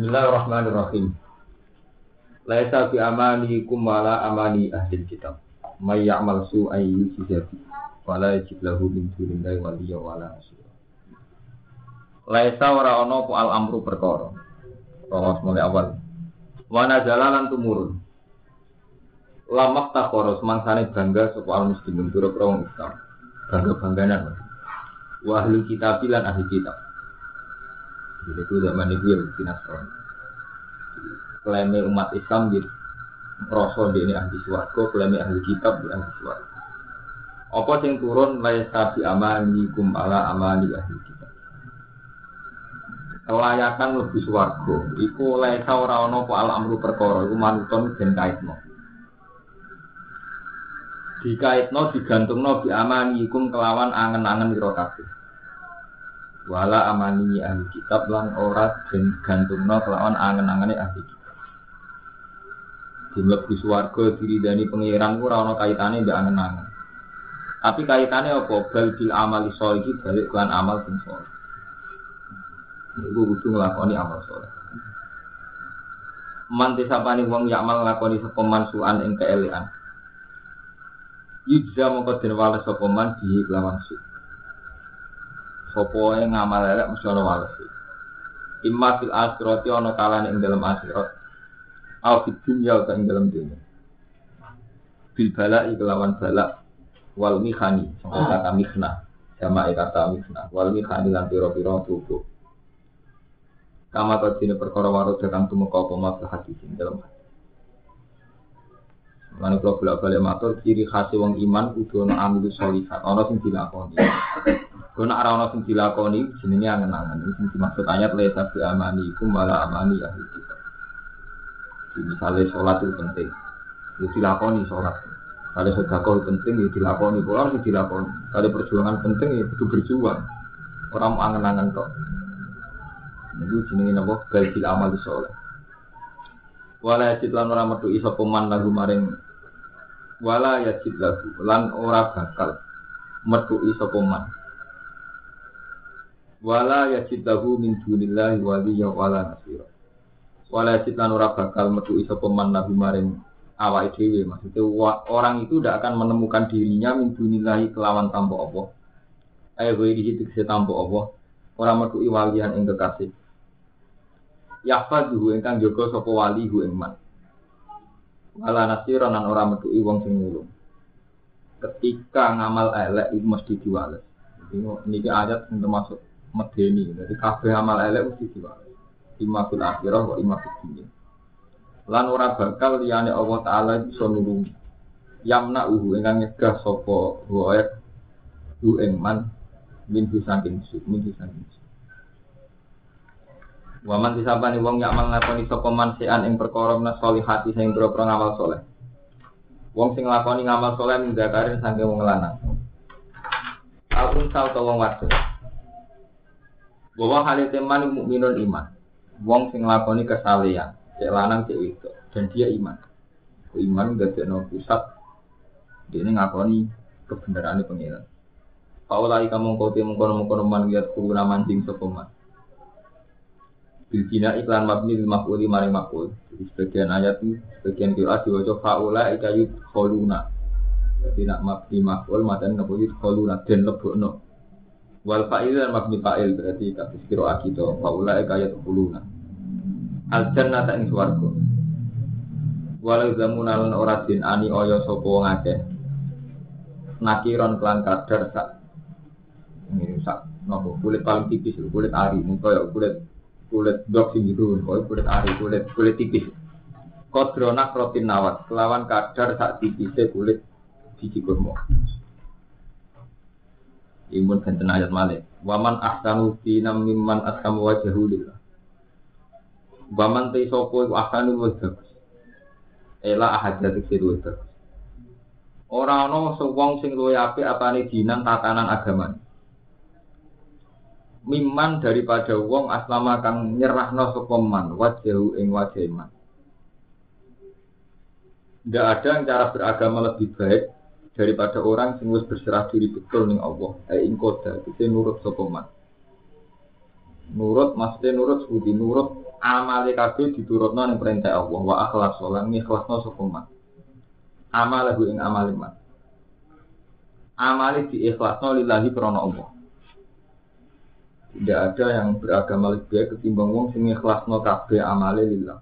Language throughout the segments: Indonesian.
Bismillahirrahmanirrahim. Laisa bi amanikum wala amani ahli kitab. May ya'mal su'an yujza bi wala yajid lahu min dunillahi waliyya wala nasir. Laisa ora ana apa al amru perkara. Terus mulai awal. Wa nazalalan tumurun. Lamak takoro semangsane bangga sapa al muslimin pira-pira wong Islam. Bangga-bangganan. Wa ahli kitab lan ahli kitab. Jadi itu zaman itu ya di Nasrani. Klaimnya umat Islam gitu. Rasul di ini ahli suwargo, klaimnya ahli kitab di ahli suwargo. Apa yang turun laisa bi amani kum ala amani ahli kitab. Kelayakan lebih suwargo. Iku laisa ora ana apa al amru perkara iku manuton ben kaitno. Dikaitno digantungno bi amani kum kelawan angen-angen ira kabeh wala amani ahli kitab lan ora den gantungno kelawan angen-angene ahli kitab. Dimlebu swarga diridani pangeran ora ana kaitane mbek angen-angen. Tapi kaitannya apa? Bal bil amali iki balik kelan amal sing soleh. Iku kudu nglakoni amal soleh. Man disapani wong yakmal nglakoni sapa mansuan ing keelekan. Yujza mongko den wales sapa man di lawan su. Sopo yang ngamal elek mesti ana wales. Imma fil akhirati ana kalane ing dalam akhirat. Au fid dunya ing dalam dunya. Bil bala'i kelawan balak wal mihani sangka kata mihna sama kata mihna wal mihani lan pira-pira tubuh. Kama kadine perkara waru datang tumeka apa mas hati sing dalam hati. Mana kalau bolak balik matur ciri khas wong iman kudu ana amilu sholihat, ana sing dilakoni. Kono ora ana sing dilakoni jenenge angen-angen. Sing dimaksud ayat la tabi amani iku malah amani ahli kita. Misalnya sholat itu penting, ya dilakoni sholat. Kalau sedekah itu penting, ya dilakoni. Kalau harus dilakoni. Kalau perjuangan penting, ya itu berjuang. Orang mau angen-angen kok. Itu jenenge napa? Gail amal sholat. Wala yajid lan ora metu iso peman lagu maring wala yajid lagu lan ora bakal metu iso peman wala yajidahu min dunillahi waliya wala nasira wala yajid lan ora bakal metu iso peman nabi maring awake dhewe maksudnya orang itu tidak akan menemukan dirinya min dunillahi kelawan tanpa apa ayo gue bisa tanpa apa orang metu walian ing kekasih Yahfadhu ingkang jaga sapa wali hu ing man. Wala nasira nan ora metu wong sing nulung. Ketika ngamal elek itu mesti diwales. Ini ayat termasuk medeni. Jadi kabeh amal elek mesti diwales. Ima fil akhirah wa ima fil dunya. Lan ora bakal liyane Allah taala bisa nulungi. Yamna uhu ingkang nyegah sapa wae hu ing man min saking sik min saking sik. Waman disabani wong yak nglakoni sapa man sean ing perkara menas solihati sing boro ngamal soleh. Wong sing nglakoni ngamal soleh ning dakarin sange wong lanang. Alun sal wong wadon. Bahwa hal teman mukminun iman. Wong sing nglakoni kesalehan, cek lanang cek itu dan dia iman. Iman no pusat dia ini ngakoni kebenaran pengiran. Paulai kamu kau temu kono kono man lihat kuruna mancing sopeman. Bilkina iklan mabni lil maf'uli maring maf'ul. Jadi sebagian ayat ini, sebagian kira diwajah faula ikayut kholuna. Jadi nak mabni maf'ul matan nopo yut kholuna dan lebokno. Wal fa'il dan mabni fa'il berarti kasus kira akito faula ikayut kholuna. Al jannah ing swarga. Walau zamunalan ora din ani oyo sopo ngake. Nakiron klan kadar sak. Ini sak nopo kulit paling tipis kulit ari, ini kulit kulit dok sing gitu, kulit ari, kulit kulit tipis. Kodronak rotin nawat, kelawan kadar sak tipisnya kulit biji kurma. Imun benten ayat malik. Waman ahsanu dinam mimman askamu wajahu lillah. Waman te sopo iku ahsanu wa bagus. Ela ahadja tiksiru wa bagus. Ora ana wong sing luwih apik apane dinan tatanan agama miman daripada wong aslama kang nyerahno sapa man wajahu ing wajah iman. Tidak ada yang cara beragama lebih baik daripada orang sing wis berserah diri betul ning Allah. Eh ing koda, itu nurut sapa man. Nurut maksudnya nurut sebuti nurut amale kabeh diturutno ning perintah Allah wa akhlas lan ikhlasno sapa man. Amale ing amale man. Amale diikhlasno lillahi krana Allah. Tidak ada yang beragama lebih baik ketimbang wong sing ikhlasno kabeh amale lillah.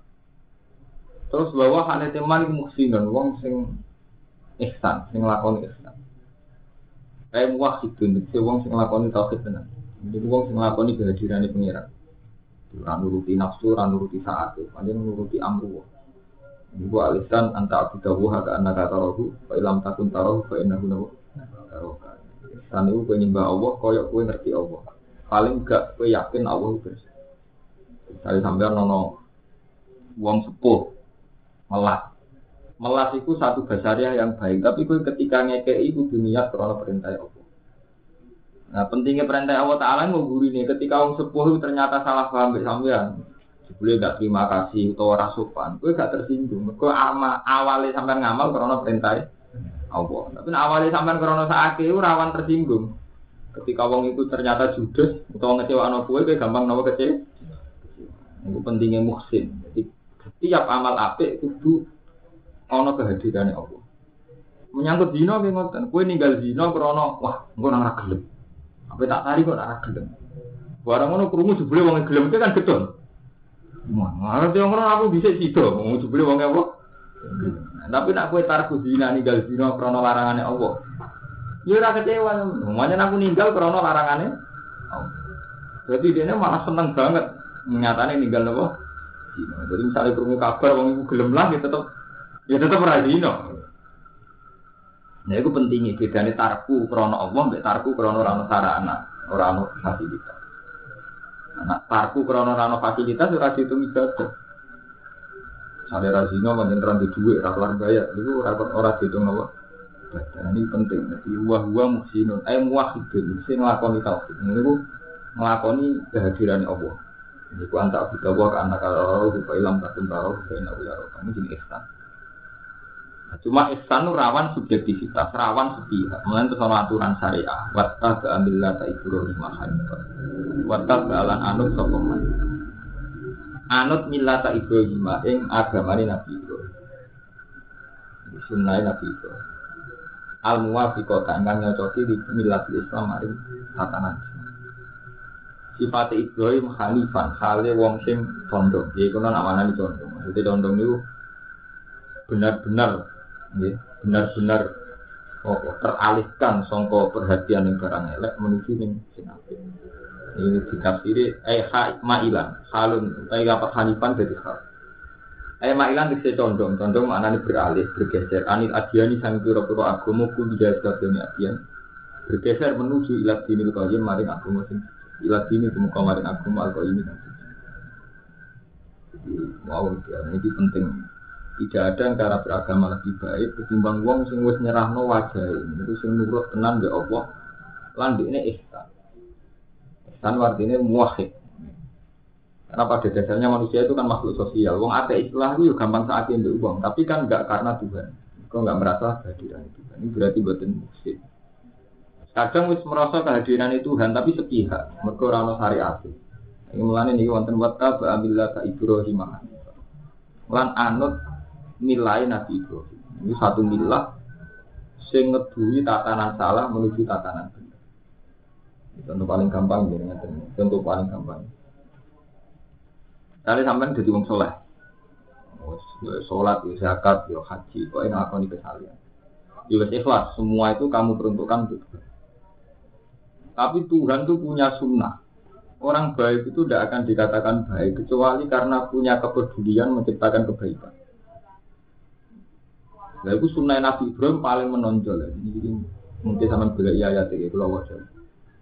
Terus bahwa hane teman muhsinun wong sing ihsan, sing lakoni ihsan. Kayak muwahhidun, itu wong sing lakoni tauhid tenan. Jadi wong sing lakoni kehadiran pengiran. Ora nuruti nafsu, ora nuruti saat, pancen nuruti amru. Ibu alisan anta abidahu haka anaka tarahu, fa ilam takun tarahu fa innahu nahu taroka. Ihsan itu penyembah Allah, koyok kue ngerti Allah paling gak gue yakin Allah itu Saya sampai nono uang sepuh melas. Melas itu satu basaria yang baik, tapi gue ketika ngekei itu dunia karena perintah Allah. Nah pentingnya perintah Allah Taala guru ini ketika orang sepuh itu ternyata salah paham sampean, boleh gak terima kasih atau rasupan, gue gak tersinggung. Gue ama awalnya sampai ngamal karena perintah Allah. Tapi awalnya sampai karena saat itu rawan tersinggung. Ketika wong itu ternyata judes atau anak kue, kayak gampang nawa kecil. Itu pentingnya muhsin. Jadi setiap amal apik itu ono kehadirannya Allah. Menyangkut zina kayak ngoten, kue ninggal zina krono, wah, gue nang gelem. Apa tak tari kok nang gelem. Barang ngono krungu jebule wong gelem kan gedon. Ngarep yang ngono aku bisa sida, wong jebule wong apa? Tapi nak kue tarku zina ninggal zina krono larangannya Allah. Ya ora kecewa. Makanya aku ninggal karena larangannya. Jadi dia malah seneng banget nyatanya ninggal nopo. Jadi misalnya perlu kabar wong ibu gelem lah ya ya tetep ora dino. Nah itu pentingnya bedanya tarku krono Allah mbek tarku krono rano sarana orang fasilitas. Nah, tarku krono rano fasilitas ora dihitung ibadah. Sale razino panjenengan di dhuwit ra kelar bayar niku ora ora dihitung apa ibadah ini penting jadi wah wah muhsinun eh muwahidun sing nglakoni tauhid niku nglakoni kehadiran Allah niku antak kita wa karena kalau kita ilam takun tahu kita ya kamu jadi ihsan Cuma ihsan rawan subjektivitas, rawan sepihak. Mulai itu sama aturan syariah. Watta keambillah ta ibrahim hanifah. Watta kealan anut sokoman. Anut millata ibrahim ing agamane Nabi Ibrahim. Sunnah Nabi Ibrahim al muwafiqata ingkang nyocoki di milat Islam maring tatanan Sifat Ibrahim Hanifan, hale wong sing condong. Ya iku namanya di condong. Maksudnya condong itu benar-benar benar-benar oh, teralihkan songko perhatian yang barang elek menuju ning sing apik. Ini ditafsiri eh ha ma'ilan, halun, tapi apa Hanifan dari hal. Eh ma'ilan bisa condong, condong maknanya beralih, bergeser. Anil adiani sang piro-piro agama ku tidak sebabnya adian. Bergeser menuju ilat dini qayyim maring agama sing ilat dini kemuka maring agama al ini kan. Jadi wow, ini penting. Tidak ada cara beragama lebih baik ketimbang wong sing wis nyerahno ini. Itu sing nurut tenan ya Allah. Lan ini ihsan. Ihsan artinya muwahhid. Karena pada dasarnya manusia itu kan makhluk sosial. Wong ada istilah itu gampang saat ini uang, tapi kan enggak karena Tuhan. Kau enggak merasa kehadiran Tuhan. Ini berarti buatan musik. Kadang wis merasa kehadiran itu Tuhan, tapi sepihak. Mereka orang syariat. Ini mulanya nih wonten ba'amillah ka Ibrahim Lan anut nilai Nabi Ibrahim. Ini satu milah sing ngedui tatanan salah menuju tatanan benar. Contoh paling gampang ya, contoh paling gampang. Kali sampean jadi wong soleh. Sholat, ya zakat, ya haji, kok ini ngakoni kesalian. Ya ikhlas, semua itu kamu peruntukkan untuk. Tapi Tuhan itu punya sunnah. Orang baik itu tidak akan dikatakan baik kecuali karena punya kepedulian menciptakan kebaikan. Nah itu sunnah Nabi Ibrahim paling menonjol. Ini mungkin sama bila iya ya itu loh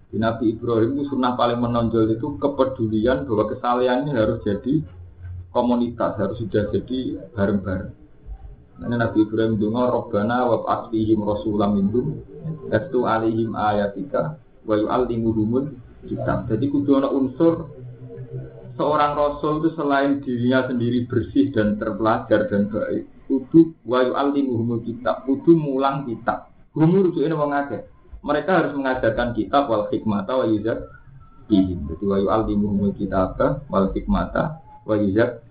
di Nabi Ibrahim itu sunnah paling menonjol itu kepedulian bahwa kesalahan ini harus jadi komunitas, harus sudah jadi bareng-bareng. Nah, Nabi Ibrahim itu Robbana wa asfihim rasulam minhum Estu alihim ayatika wa yu'allimuhumul kitab. Jadi kudu ada unsur seorang rasul itu selain dirinya sendiri bersih dan terpelajar dan baik, kudu wa yu'allimuhumul kitab, kudu mulang kitab. Humur itu wong mereka harus mengajarkan kitab wal hikmata wa yuzat ihim. Jadi wa yu'allimuhumul kitab wal hikmata wa yuzak.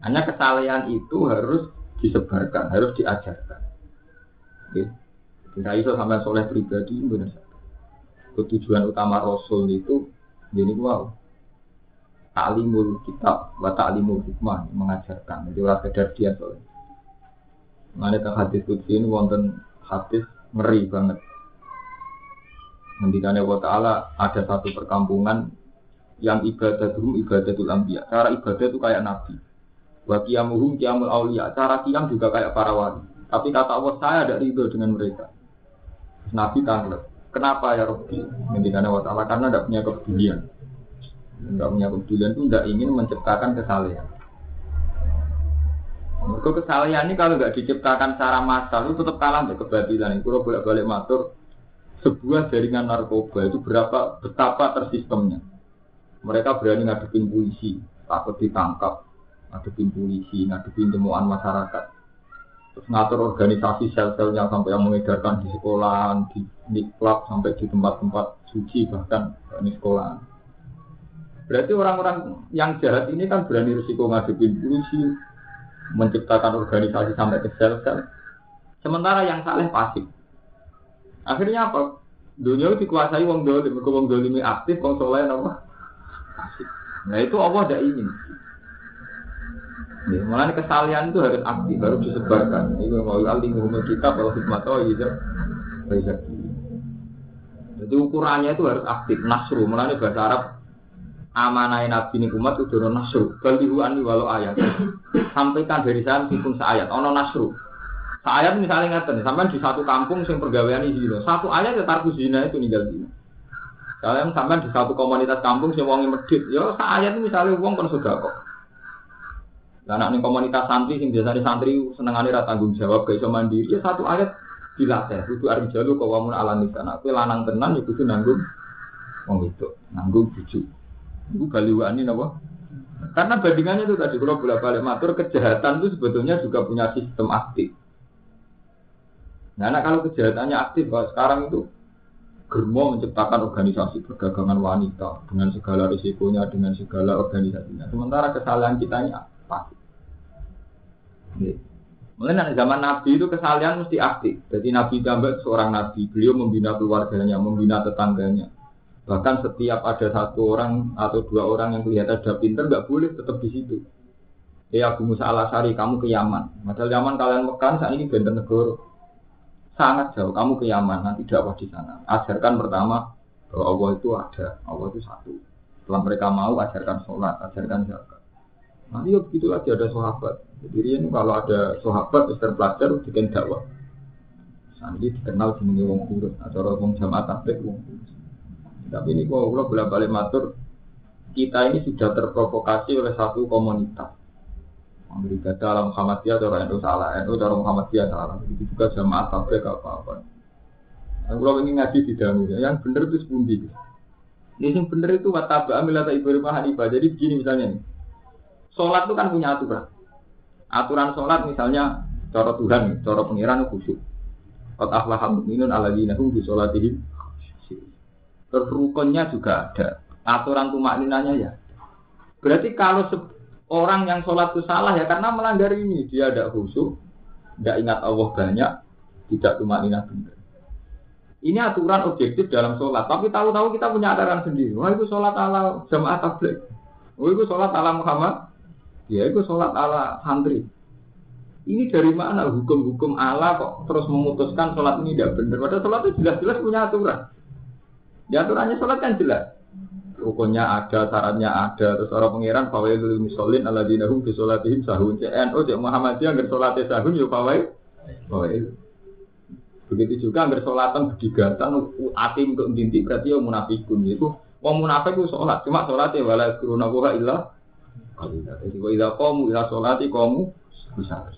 Hanya kesalahan itu harus disebarkan, harus diajarkan. Ya. Tidak iso sampai soleh pribadi benar. Ketujuan utama Rasul itu jadi wow. Ta'limul kitab wa ta'limul hikmah mengajarkan. Jadi orang sekedar dia soleh. Mengenai tentang hadis kudsi ini wonten hadis ngeri banget. Ngendikane Allah Ta'ala ada satu perkampungan yang ibadah dulu ibadatul anbiya. Cara ibadah itu kayak nabi. Wa qiyamuhum qiyamul auliya. Cara qiyam juga kayak para wali. Tapi kata Allah saya ada ridho dengan mereka. Nabi tanglet. Kenapa ya Rabbi? Ngendikane Allah Ta'ala karena tidak punya kepedulian. Tidak punya kepedulian itu tidak ingin menciptakan kesalahan. Mereka kesalahan ini kalau nggak diciptakan secara massal itu tetap kalah dengan kebatilan. Itu bolak balik matur sebuah jaringan narkoba itu berapa betapa tersistemnya. Mereka berani ngadepin polisi, takut ditangkap, ngadepin polisi, ngadepin temuan masyarakat. Terus ngatur organisasi sel-selnya sampai yang mengedarkan di sekolah, di, di klub, sampai di tempat-tempat suci bahkan di sekolah. Berarti orang-orang yang jahat ini kan berani risiko ngadepin polisi, menciptakan organisasi sampai ke sel-sel. Sementara yang saleh pasif. Akhirnya apa? Dunia itu dikuasai wong dolim, mereka wong dolimi aktif, wong soleh apa? Pasif. Nah itu Allah tidak ingin. Ya, malah kesalahan itu harus aktif, harus disebarkan. Ini mau alim hukum kita kalau hikmah tahu gitu. Bisa. Jadi ukurannya itu harus aktif, nasru. Malah bahasa Arab amanah nabi ini umat itu dono nasru. Balihu ani walau ayat. Sampaikan dari saya meskipun seayat ono nasru. Seayat misalnya ngeten sampai di satu kampung sing pergawean ini satu ayat ya tarku zina itu ninggal zina. Kalian sampai di satu komunitas kampung sing wongi medit ya seayat misalnya wong kon sudah kok. Dan ning komunitas santri sing di santri senengane ra tanggung jawab iso mandiri ya satu ayat dilatih. Kudu arep jalu kok wamun ala nikah aku lanang tenan ya kudu nanggung wong itu nanggung bujuk itu baliwani apa? Karena bandingannya itu tadi kalau bolak balik matur kejahatan itu sebetulnya juga punya sistem aktif. Nah, kalau kejahatannya aktif, kalau sekarang itu Germo menciptakan organisasi perdagangan wanita dengan segala risikonya, dengan segala organisasinya. Sementara kesalahan kita ini pasif. Mulai zaman Nabi itu kesalahan mesti aktif. Jadi Nabi tambah seorang Nabi, beliau membina keluarganya, membina tetangganya. Bahkan setiap ada satu orang atau dua orang yang kelihatan sudah pinter, nggak boleh tetap di situ. Ya Abu Musa al kamu ke Yaman. Padahal Yaman kalian Mekan saat ini benten negara. Sangat jauh, kamu ke Yaman, nanti dakwah di sana. Ajarkan pertama bahwa Allah itu ada, Allah itu satu. Setelah mereka mau, ajarkan sholat, ajarkan zakat. Nanti ya begitu lagi ada sahabat. Jadi ini kalau ada sahabat, terpelajar, bikin dakwah. Ini dikenal sebagai wong kurus, atau wong jamaah tablik wong kurus. Tapi ini kalau kalau bolak balik matur, kita ini sudah terprovokasi oleh satu komunitas. Amerika dalam Muhammadiyah atau NU salah, NU dalam Muhammadiyah salah. Itu juga jamaah tabligh apa-apa. Yang kalau ingin ngaji di dalam yang benar itu sepundi. Ini yang benar itu wataba amilata ibu hanifah. Jadi begini misalnya nih. Sholat itu kan punya aturan. Aturan sholat misalnya cara Tuhan, cara pengiran khusyuk. Qad aflaha mu'minun alladzina hum bi sholatihim Terus rukunnya juga ada. Aturan tumak ninanya ya. Berarti kalau orang yang sholat itu salah ya karena melanggar ini. Dia ada khusyuk, tidak ingat Allah banyak, tidak tumak ninah benar. Ini aturan objektif dalam sholat. Tapi tahu-tahu kita punya aturan sendiri. Wah itu sholat ala jamaah tabligh. Wah itu sholat ala Muhammad. Ya itu sholat ala santri. Ini dari mana hukum-hukum Allah kok terus memutuskan sholat ini tidak benar? Padahal sholat itu jelas-jelas punya aturan. Ya aturannya sholat kan jelas. Rukunnya ada, syaratnya ada. Terus orang pengiran fawailul misolin ala dinahum sholatihim sahun. CNO cek Muhammadiyah nggak sholatnya sahun ya fawail. Fawail. Begitu juga nggak sholatan berdigatan ati untuk dinti berarti ya munafikun itu. Wong munafik itu sholat, cuma sholatnya wala kuruna buha illa. Jadi wa idza qamu ila sholati qamu bisa.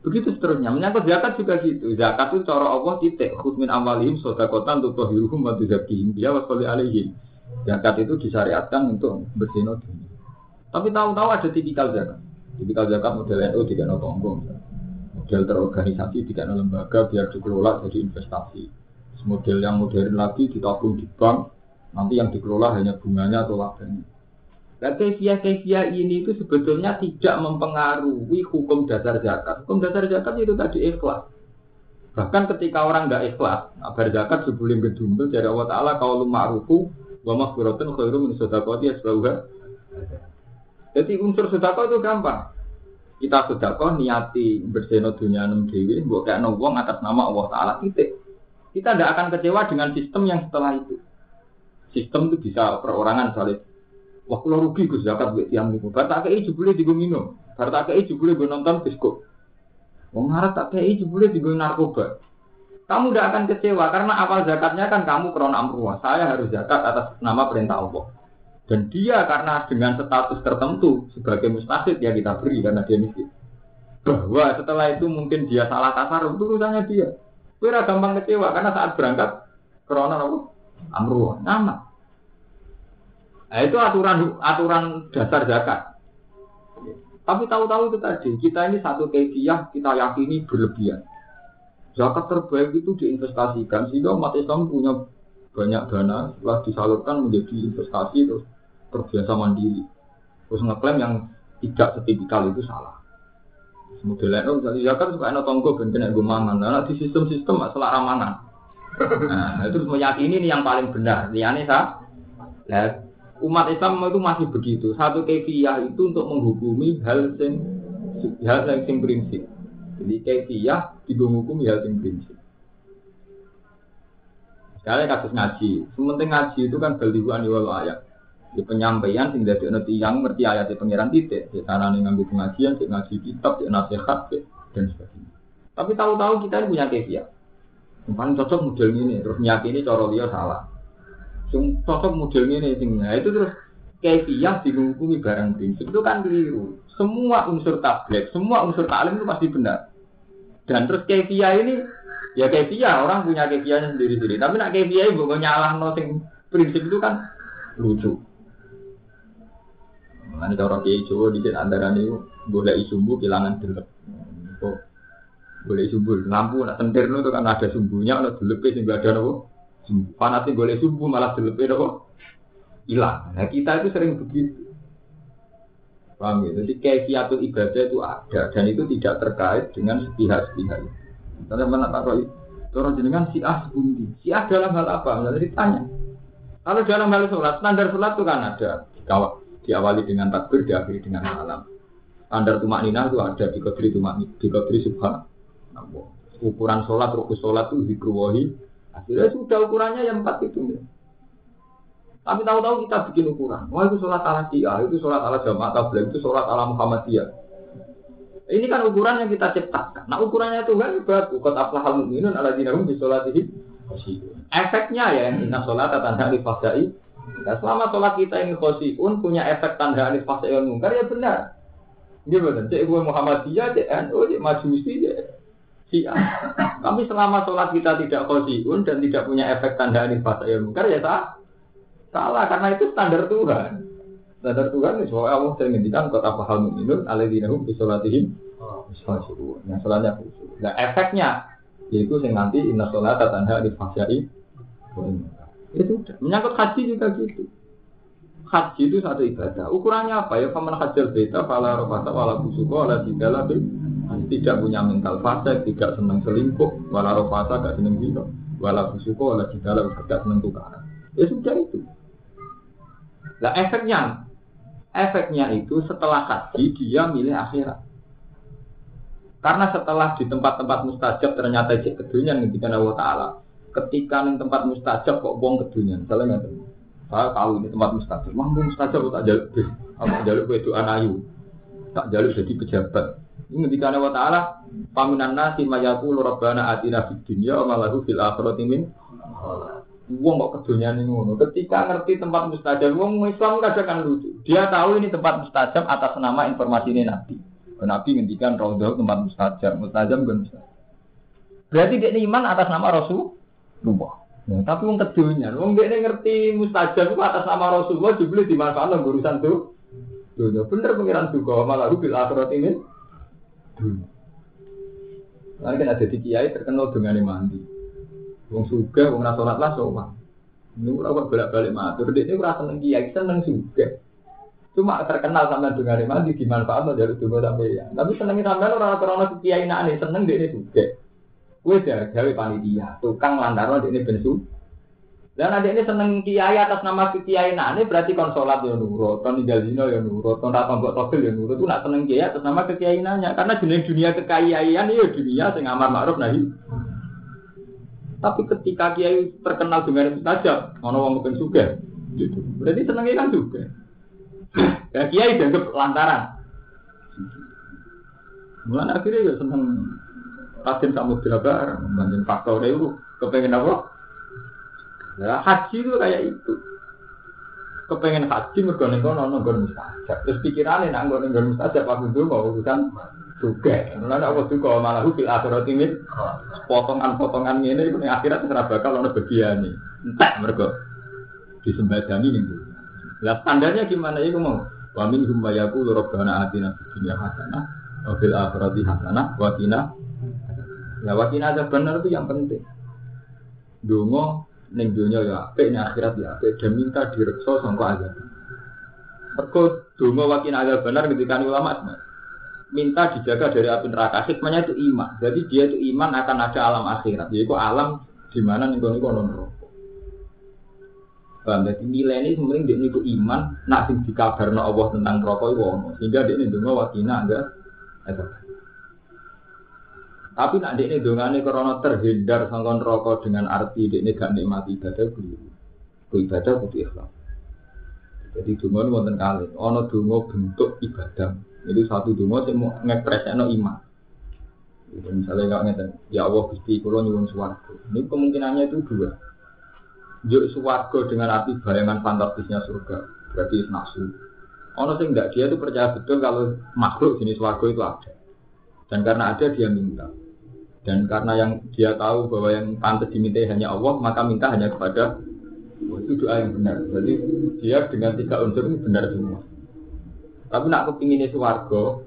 Begitu seterusnya. Menyangkut zakat juga gitu. Zakat itu cara Allah titik. Khudmin amalihim sodakotan untuk tohiruhum wa tuzakihim. Dia wasoli alihim. Zakat itu disyariatkan untuk bersino Tapi tahu-tahu ada tipikal zakat. Tipikal zakat model NU tidak no tonggong. Model terorganisasi tidak no lembaga biar dikelola jadi investasi. Model yang modern lagi ditabung di bank. Nanti yang dikelola hanya bunganya atau labanya. Nah, kefiah-kefiah ini itu sebetulnya tidak mempengaruhi hukum dasar zakat. Hukum dasar zakat itu tadi ikhlas. Bahkan ketika orang tidak ikhlas, agar zakat sebelum gedung dari Allah Ta'ala kalau ma'rufu wa maghfiratun khairu min sedekati asbauha. Jadi unsur sedekah itu gampang. Kita sedekah niati berseno dunia enam dewi, buat kayak wong atas nama Allah Ta'ala titik. Kita tidak akan kecewa dengan sistem yang setelah itu. Sistem itu bisa perorangan soalnya Wah, kalau rugi gue zakat buat tiang itu. Kata kei jebule digo minum. Kata kei jebule gue nonton biskop. Wong harap tak kei jebule digo narkoba. Kamu tidak akan kecewa karena awal zakatnya kan kamu krono amruah. Saya harus zakat atas nama perintah Allah. Dan dia karena dengan status tertentu sebagai mustahid ya kita beri karena dia miskin. Bahwa setelah itu mungkin dia salah kasar itu urusannya dia. Kira gampang kecewa karena saat berangkat krono apa? Amruah. Nama. Nah, itu aturan aturan dasar zakat. Tapi tahu-tahu itu tadi, kita ini satu kefiah kita yakini berlebihan. Zakat terbaik itu diinvestasikan sehingga umat Islam punya banyak dana setelah disalurkan menjadi investasi terus terbiasa mandiri. Terus ngeklaim yang tidak setipikal itu salah. Modelnya itu misalnya zakat suka enak tonggo ben kena gue mangan. Nah, di sistem-sistem masalah ramangan. Nah, itu meyakini ini yang paling benar. Liane sah. Nah, umat Islam itu masih begitu. Satu kefiah itu untuk menghukumi hal yang hal sing prinsip. Jadi kefiah menghukumi hal yang prinsip. Sekali kasus ngaji, sementing ngaji itu kan balihuan wal ayat. Di penyampaian sing dadi ana tiyang ngerti ayat di pangeran titik, di carane nganggo pengajian, di ngaji kitab, di nasihat dan sebagainya. Tapi tahu-tahu kita punya kefiah. Paling cocok model ini, terus nyakini cara dia salah. Sing cocok model ini sing nah itu terus kefiah dihukumi barang prinsip itu kan keliru. Semua unsur tablet, semua unsur taklim itu pasti benar. Dan terus kefiah ini ya kefiah orang punya kefiahnya sendiri-sendiri. Tapi nak kefiah ibu nyalah sing prinsip itu kan lucu. Mana cara kiai Jawa di antara ini boleh isumbu kehilangan delep. Boleh sumbu lampu nak sentir itu kan ada sumbunya, ada delepnya sehingga ada nopo Panasnya boleh subuh malah dilepih kok hilang. Nah kita itu sering begitu. Paham ya? Jadi kefiatul ibadah itu ada dan itu tidak terkait dengan sepihak-sepihak. Misalnya mana tak tahu Orang jenengan si ah sebundi. Si ah dalam hal apa? Misalnya ditanya. Kalau dalam hal sholat, standar sholat itu kan ada. Diawali dengan takbir, diakhiri dengan salam. Standar tumak nina itu ada di kodri tumak di kodri subhan. Ukuran sholat, rukus sholat itu dikruwahi Akhirnya sudah ukurannya yang empat itu. Ya. Tapi tahu-tahu kita bikin ukuran. Wah itu sholat ala Syiah, itu sholat ala Jamaah Tabligh, itu sholat ala Muhammadiyah. Ini kan ukuran yang kita ciptakan. Nah ukurannya itu kan bagus. Kot aflahal mu'minun ala dinahum di sholatihim. Efeknya ya, inna sholat tanda alif fasai. Nah, selama sholat kita ini khosiun punya efek tanda alif fasai mungkar ya benar. Ini benar. Gue Muhammadiyah, cek NU, Majusi, cek Syiah. Tapi selama sholat kita tidak khosiun dan tidak punya efek tanda ini fasa yang mungkar ya tak salah karena itu standar Tuhan. Standar Tuhan itu bahwa Allah sering ngendikan kota pahal mu'minun aladinahum bisolatihim yang sholatnya khusyuk. Nah efeknya yaitu yang nanti inna sholat tanda di fasai itu udah. Menyangkut haji juga gitu. Haji itu satu ibadah. Ukurannya apa ya? Faman hajar beta, fala rofata, wala busuko, wala jidala, tidak punya mental fase, tidak senang selingkuh, wala rofasa gak senang zina, wala fusuko, wala jidala gak senang tukaran. Ya sudah itu. Nah efeknya, efeknya itu setelah haji dia milih akhirat. Karena setelah di tempat-tempat mustajab ternyata cek kedunian ketika Allah Ta'ala. Ketika di tempat mustajab kok buang kedunian. Misalnya nggak saya tahu ini tempat mustajab. Wah, mustajab tak jaluk, tak jaluk itu anayu, tak jaluk jadi pejabat. Ketika Allah Ta'ala Paminan nasi mayaku rabbana atina fid dunya wa malahu fil akhirati min Wong kok ini ngono. Ketika ngerti tempat mustajab, wong Islam kadang kan lucu. Dia tahu ini tempat mustajab atas nama informasi ini Nabi. Nabi ngendikan raudhah tempat mustajab, mustajab bukan mustajab. Berarti dia iman atas nama Rasulullah. Nah, tapi wong kedunya, wong dia ngerti mustajab itu atas nama Rasulullah dibeli di mana urusan tuh. Dunia bener pengiran juga malah bil akhirat ini dunia. Nanti kan ada di kiai terkenal dengan mandi. Wong suga, wong nasolat lah. Ini ora kok bolak-balik matur. Dia ora seneng kiai, seneng suga. Cuma terkenal sama dengar mandi dimanfaat dari dulu sampai ya. Tapi senengnya sampai orang orang kiai nih seneng dia juga. Kue dah gawe panitia, tukang lantaran dia bensu. Dan ada ini seneng kiai atas nama kiai ini berarti konsolat ya nurut, kon tinggal dino ya nurut, kon rata buat togel ya nurut. Itu nak seneng kiai atas nama kiai nanya karena jenis dunia kekayaan ya dunia sing amar ma'ruf nahi. Tapi ketika kiai terkenal dengan itu saja, ono wong kepen juga, gitu. Berarti senengnya kan juga. Ya kiai dianggap lantaran. Mulai akhirnya ya seneng Raden Samudra bareng, banyak faktor itu kepengen apa? Ya, haji itu kayak itu. Kepengen haji mergo ning kono nanggon mustajab. Terus pikirannya nak nggon nanggon mustajab aku dulu mau urusan juga. Mulane aku juga malah fil akhirat ini potongan-potongan ini itu ning akhirat ora bakal ono bagiane. Entek mergo disembadani ning Lah standarnya gimana ya mau? Wa min hum yaqulu rabbana atina fid dunya hasanah wa fil akhirati hasanah wa qina Ya wakina ada benar itu yang penting. Dungo neng dunia ya apik, neng akhirat ya apik, dan minta direkso sangka azab. Mergo dungo wakina ada benar ketika ulama minta dijaga dari api neraka. Hikmahnya itu iman. Jadi dia itu iman akan ada alam akhirat. Yaitu alam di mana nih kono kono neraka. Paham? Jadi nilai ini sebenarnya dia itu iman, nak sing dikabarno Allah tentang rokok itu Sehingga dia ini dungo wakina ada. Tapi nak ini dongane karena terhindar sangkon rokok dengan arti ini gak nikmati ibadah beliau. Ibadah butuh ikhlas. Jadi dungo ini wonten kali. Ono dungo bentuk ibadah. Jadi satu dungo saya mau ngepreseno iman. Jadi misalnya nggak ngeten, ya Allah gusti kulo nyuwun suwargo. Ini kemungkinannya itu dua. Juk suwargo dengan arti bayangan fantastisnya surga. Berarti nafsu. Ono sih enggak dia itu percaya betul kalau makhluk jenis suwargo itu ada. Dan karena ada dia minta. Dan karena yang dia tahu bahwa yang pantas diminta hanya Allah, maka minta hanya kepada Allah. Itu doa yang benar. Jadi dia dengan tiga unsur ini benar semua. Tapi nak kepingin itu warga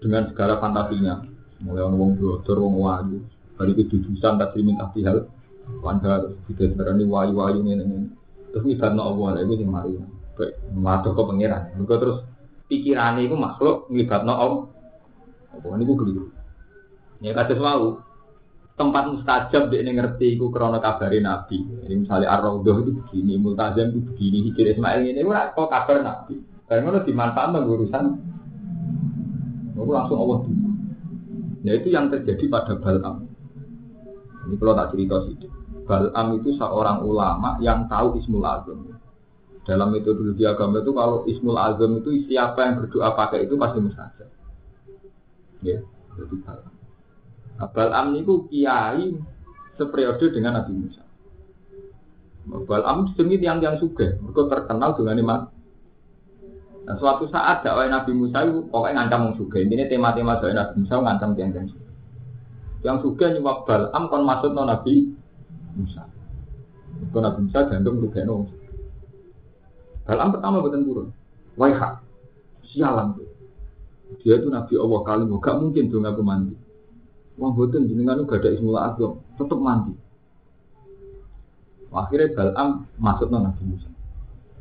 dengan segala fantasinya, mulai wong blodor, wong wayu, hari itu jujusan tak minta hal, wanda tidak sebenarnya wayu-wayu ini ini. Terus ngibatno Allah, itu yang mari. Matur ke pangeran. Terus pikirannya itu makhluk ngibatno Allah. Oh, ini gue keliru. Ya kados mau tempat mustajab dia ngerti iku krana kabari Nabi. Jadi misalnya Ar-Raudhah itu begini, Multazam itu begini, Hijir Ismail ini ora kok kabar Nabi. Karena itu dimanfaatkan urusan Lalu langsung Allah dulu. Ya itu yang terjadi pada Balam. Ini kalau tak cerita sih. Balam itu seorang ulama yang tahu Ismul Azam. Dalam metodologi agama itu kalau Ismul Azam itu siapa yang berdoa pakai itu pasti mustajab. Ya, jadi Balam. Abal Am itu kiai seperiode dengan Nabi Musa. Abal Am demi tiang-tiang suge, mereka terkenal dengan iman. Nah, suatu saat dakwah Nabi Musa itu pokoknya ngancam wong suge. Ini tema-tema dakwah Nabi Musa ngancam tiang-tiang suge. Yang suge nyuwak Am kon masuk no Nabi Musa. Itu Nabi Musa jantung juga no. Am pertama betul turun. Waiha, sialan tuh. Dia itu Nabi Allah kali gak mungkin dong aku mandi. Wah boten jenengan gak ada ismul azam, tetap mandi. Akhirnya Balam masuk ke Nabi Musa.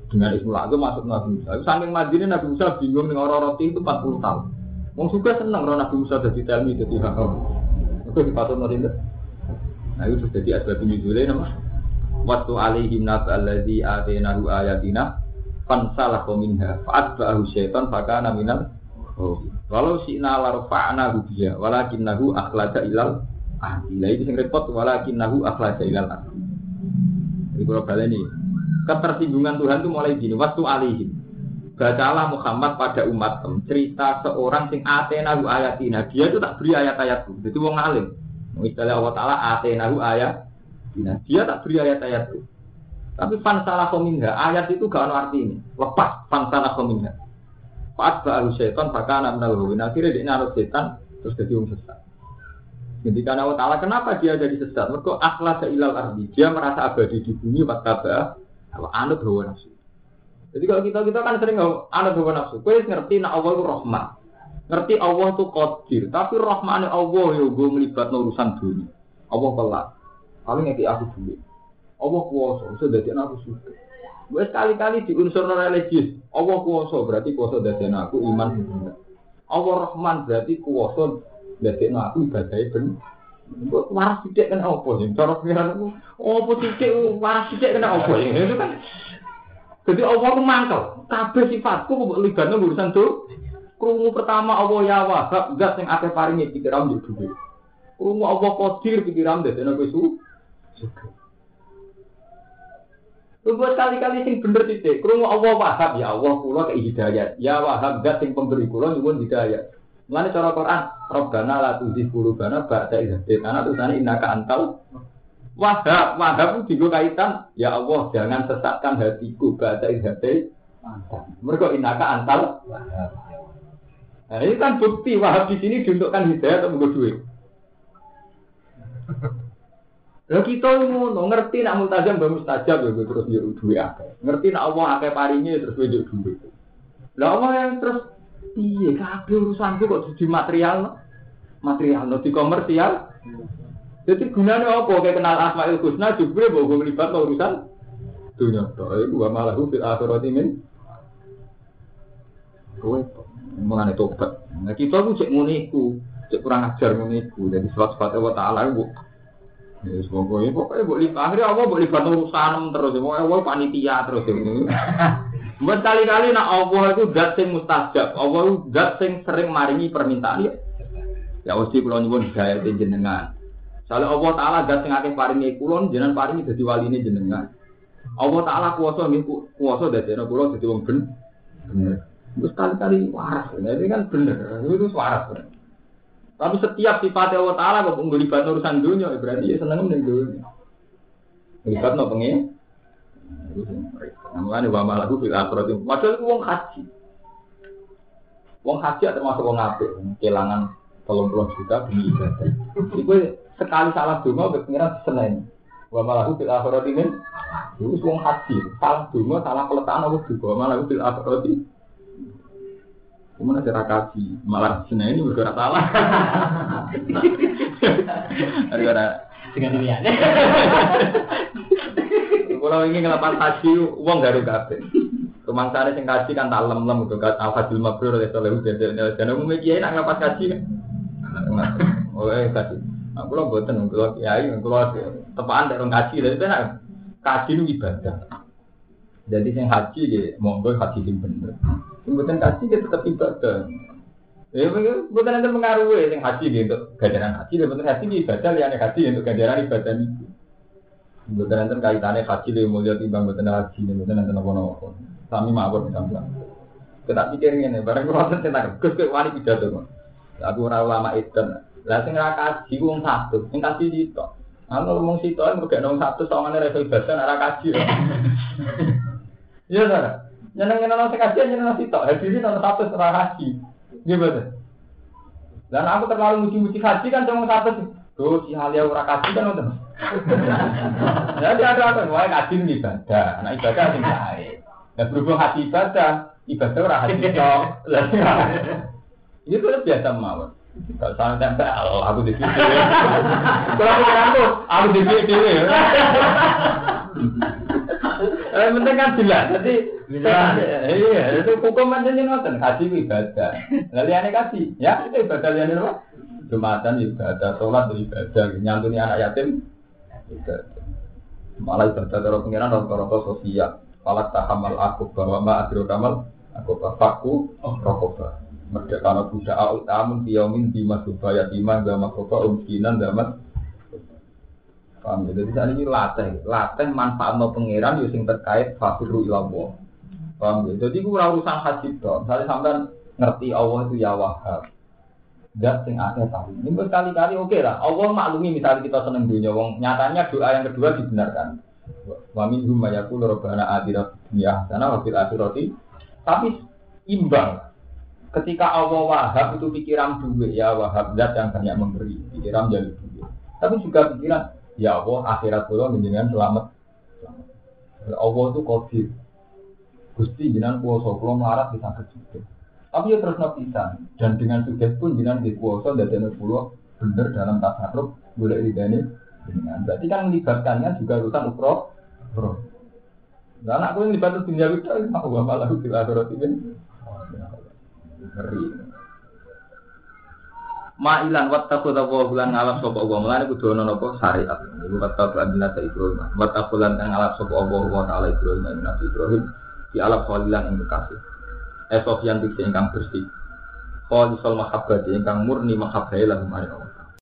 Dengan ismul azam masuk Nabi Musa. Saking mandinya Nabi Musa bingung dengan orang roti itu 40 tahun. Wong suka seneng orang Nabi Musa jadi telmi jadi hakam. Itu dipatut nanti Nah itu jadi asbab nuzulnya nama. Waktu alaihim nas alladzi atenahu ayatina fansalah minha fa'atba'ahu syaitan fakana minal Oh. Walau si nalar fa'na hubiya, walakin nahu akhlaja ilal ahli. Lah itu yang repot, walakin nahu akhlaja ilal ahli. Jadi kalau balik ini, ketersinggungan Tuhan itu mulai gini, waktu alihim. Bacalah Muhammad pada umat cerita seorang sing atenahu ayatina. Dia itu tak beri ayat-ayatku. Jadi wong alim. Misalnya Allah Ta'ala atenahu ayat. Dia tak beri ayat-ayatku. Tapi fansalah kominha, ayat itu gak ada arti ini. Lepas fansalah kominha. Baru setan anak minal gawin. Akhirnya dia naruh setan terus jadi orang sesat. Ketika Allah Ta'ala kenapa dia jadi sesat? Mereka akhlak ilal ardi. Dia merasa abadi di bumi waktu kalau anut hawa nafsu. Jadi kalau kita kita kan sering anut hawa nafsu. Kue ngerti nak Allah itu rahmat. Ngerti Allah itu qadir. Tapi rahmatnya Allah ya gue melibat urusan dunia. Allah pelak. Paling ngerti aku dulu. Allah kuasa. Sudah jadi aku suka. Wes kali-kali di unsur religius. Allah kuasa berarti kuasa dadekno aku iman. Allah Rahman berarti kuasa dadekno aku ibadah. Kok waras tidak kena apa sih? Cara pikiran aku, apa waras tidak kena apa sih? Itu kan jadi Allah ku mangkel. Kabeh sifatku kok libatno urusan tuh. Krungu pertama Allah ya wahab, zat sing akeh paringi pikiran yo duwe. Krungu Allah qadir pikiran dadekno kowe su. Lupa kali-kali sing bener titik. Krungu Allah wahab ya Allah kula ke hidayat. Ya wahab zat sing pemberi kula nyuwun hidayat. Mulane cara Quran, Rabbana la tuzigh qulubana ba'da idh hadaytana tulisane innaka antal wahab. Wahab itu juga kaitan ya Allah jangan sesatkan hatiku ba'da idh hadaytana. Mergo innaka antal. Nah, ini kan bukti wahab di sini diuntukkan hidayah atau menggo duit. Lah kita ngono ngerti nak multazam mbak mustajab ya gue terus nyuruh duit akeh. Ngerti nak Allah akeh paringi terus gue nyuruh duit. Lah Allah yang terus iya kabeh urusanku kok di material material no komersial. Jadi gunanya apa kayak kenal Asmaul Husna juga bawa gue melibat urusan dunia. Itu gua malah gue fil akhirat ini. Gue mengenai tobat. Nah kita gue cek muniku, cek kurang ajar muniku. Jadi sifat-sifat Allah Taala gue Ya, ini pokoknya boleh akhirnya Allah boleh bantu urusan terus, mau Allah panitia terus ini. Buat kali-kali nak Allah itu zat sing mustajab, Allah itu zat sing sering maringi permintaan ya. Ya mesti kula nyuwun hidayah jenengan. Soalnya Allah Taala zat sing akeh paringi kula jenengan paringi dadi waline jenengan. Allah Taala kuasa nggih kuasa dadi kula dadi wong ben. Bener. Terus kali-kali waras, ini kan bener, itu waras bener. Tapi setiap sifat Allah Ta'ala kok melibat urusan dunia, berarti ya seneng nih dunia. Melibat no pengen. Namanya wa malaku fil akhirat. Padahal itu wong haji. Wong haji termasuk wong apik, kelangan tolong puluh juta demi ibadah. Itu sekali salah dungo pengiran seneng. Wa malaku fil akhirat ini. Itu wong haji, salah dungo, salah peletakan apa juga. Wa malaku fil akhirat ini. Kemudian ada kaji, malah sini ini bergerak salah. Gara-gara dengan dilihat. Kalau ingin ngelapan haji, uang garu kafe. Rumah sana sing kaji kan tak lem-lem itu kan alfadil mabrur oleh soleh hujan dan umumnya kiai nak ngelapan kaji kan. Oh eh kaji. Aku lo buatan, kalau kiai, kalau tepaan dari kaji, jadi kan kaji itu ibadah. Jadi yang haji dia monggo haji yang bener. Bukan kaji dia tetap ibadah. Ya, bukan nanti mengaruhi yang haji gitu, ganjaran haji, dan betul haji ibadah, yang haji untuk ganjaran ibadah itu. Bukan nanti kaitannya haji lebih mulia timbang bukan haji, bukan nanti nopo nopo. Sami mawar misalnya. Kita pikir ini, barang nanti nak gus ke wali pidato. Aku ora ulama itu. Lah sing ra kaji wong satu, sing kaji itu. Kalau ngomong situ, mereka nong satu, soalnya rasa ibadah, ora kaji. Iya, saudara. Nyeneng nyeneng nasi kajian nyeneng nasi tok. Hadiri nonton satu setelah haji. Gimana? Dan aku terlalu muji-muji haji kan cuma satu. Tuh si halia ora kaji kan nonton. Jadi ada apa? Wah kaji ini ibadah. Nah ibadah sing baik. Dan berhubung haji ibadah, ibadah ora haji tok. Ini tuh biasa mawon. Kalau sana tempel, aku di sini. Kalau aku aku di sini. Eh, penting kan jelas. Jadi iya, itu hukum aja nih nonton. Kaji ibadah. Lalu aneh kaji, ya itu ibadah liane apa? Jumatan ibadah, sholat ibadah, nyantuni anak yatim. Malah ibadah kalau pengiran rata-rata sosial. Falak tahamal aku bahwa ma adro kamal aku bapakku rokoba. Merdeka budak au tamun tiyomin di masubaya timah gama kopa umkinan damat Paham ya? Jadi saat ini latih, latih manfaat no pangeran yo sing terkait fakiru ilawo. Paham ya? Jadi gue urusan haji dong. Misalnya sampean ngerti Allah itu ya wahab. Dan sing akeh tahu. Ini berkali-kali oke lah. Allah maklumi misalnya kita seneng dunia. Wong nyatanya doa yang kedua dibenarkan. Wa minhum mayakul robbana atina dunya hasanah wa fil akhirati. Tapi imbang. Ketika Allah wahab itu pikiran duit ya wahab zat yang banyak memberi. Pikiran jadi duit. Tapi juga pikiran ya Allah akhirat kula menjenengan selamat. Allah itu kodir. Gusti jenengan kuasa kula melarat bisa kejude. Tapi ya terus nabisan dan dengan suges pun jenengan di kuasa dan kula bener dalam tasarruf boleh ridane jenengan. Berarti kan melibatkannya juga urusan ukro. Ukro. Lah anakku yang dibantu dunia itu mau wa malah di akhirat ini. Ngeri. Ma'ilan wattakhudha wa bulan ngalap sapa Allah mulane kudu ana napa syariat. Iku kata Nabi Ibrahim. Wattakhulan kang ngalap sapa Allah wa taala Ibrahim Nabi Ibrahim di alam khalilan ing kekasih. Esof yang ingkang bersih. Khalisal mahabbati ingkang murni mahabbahi lahum Allah.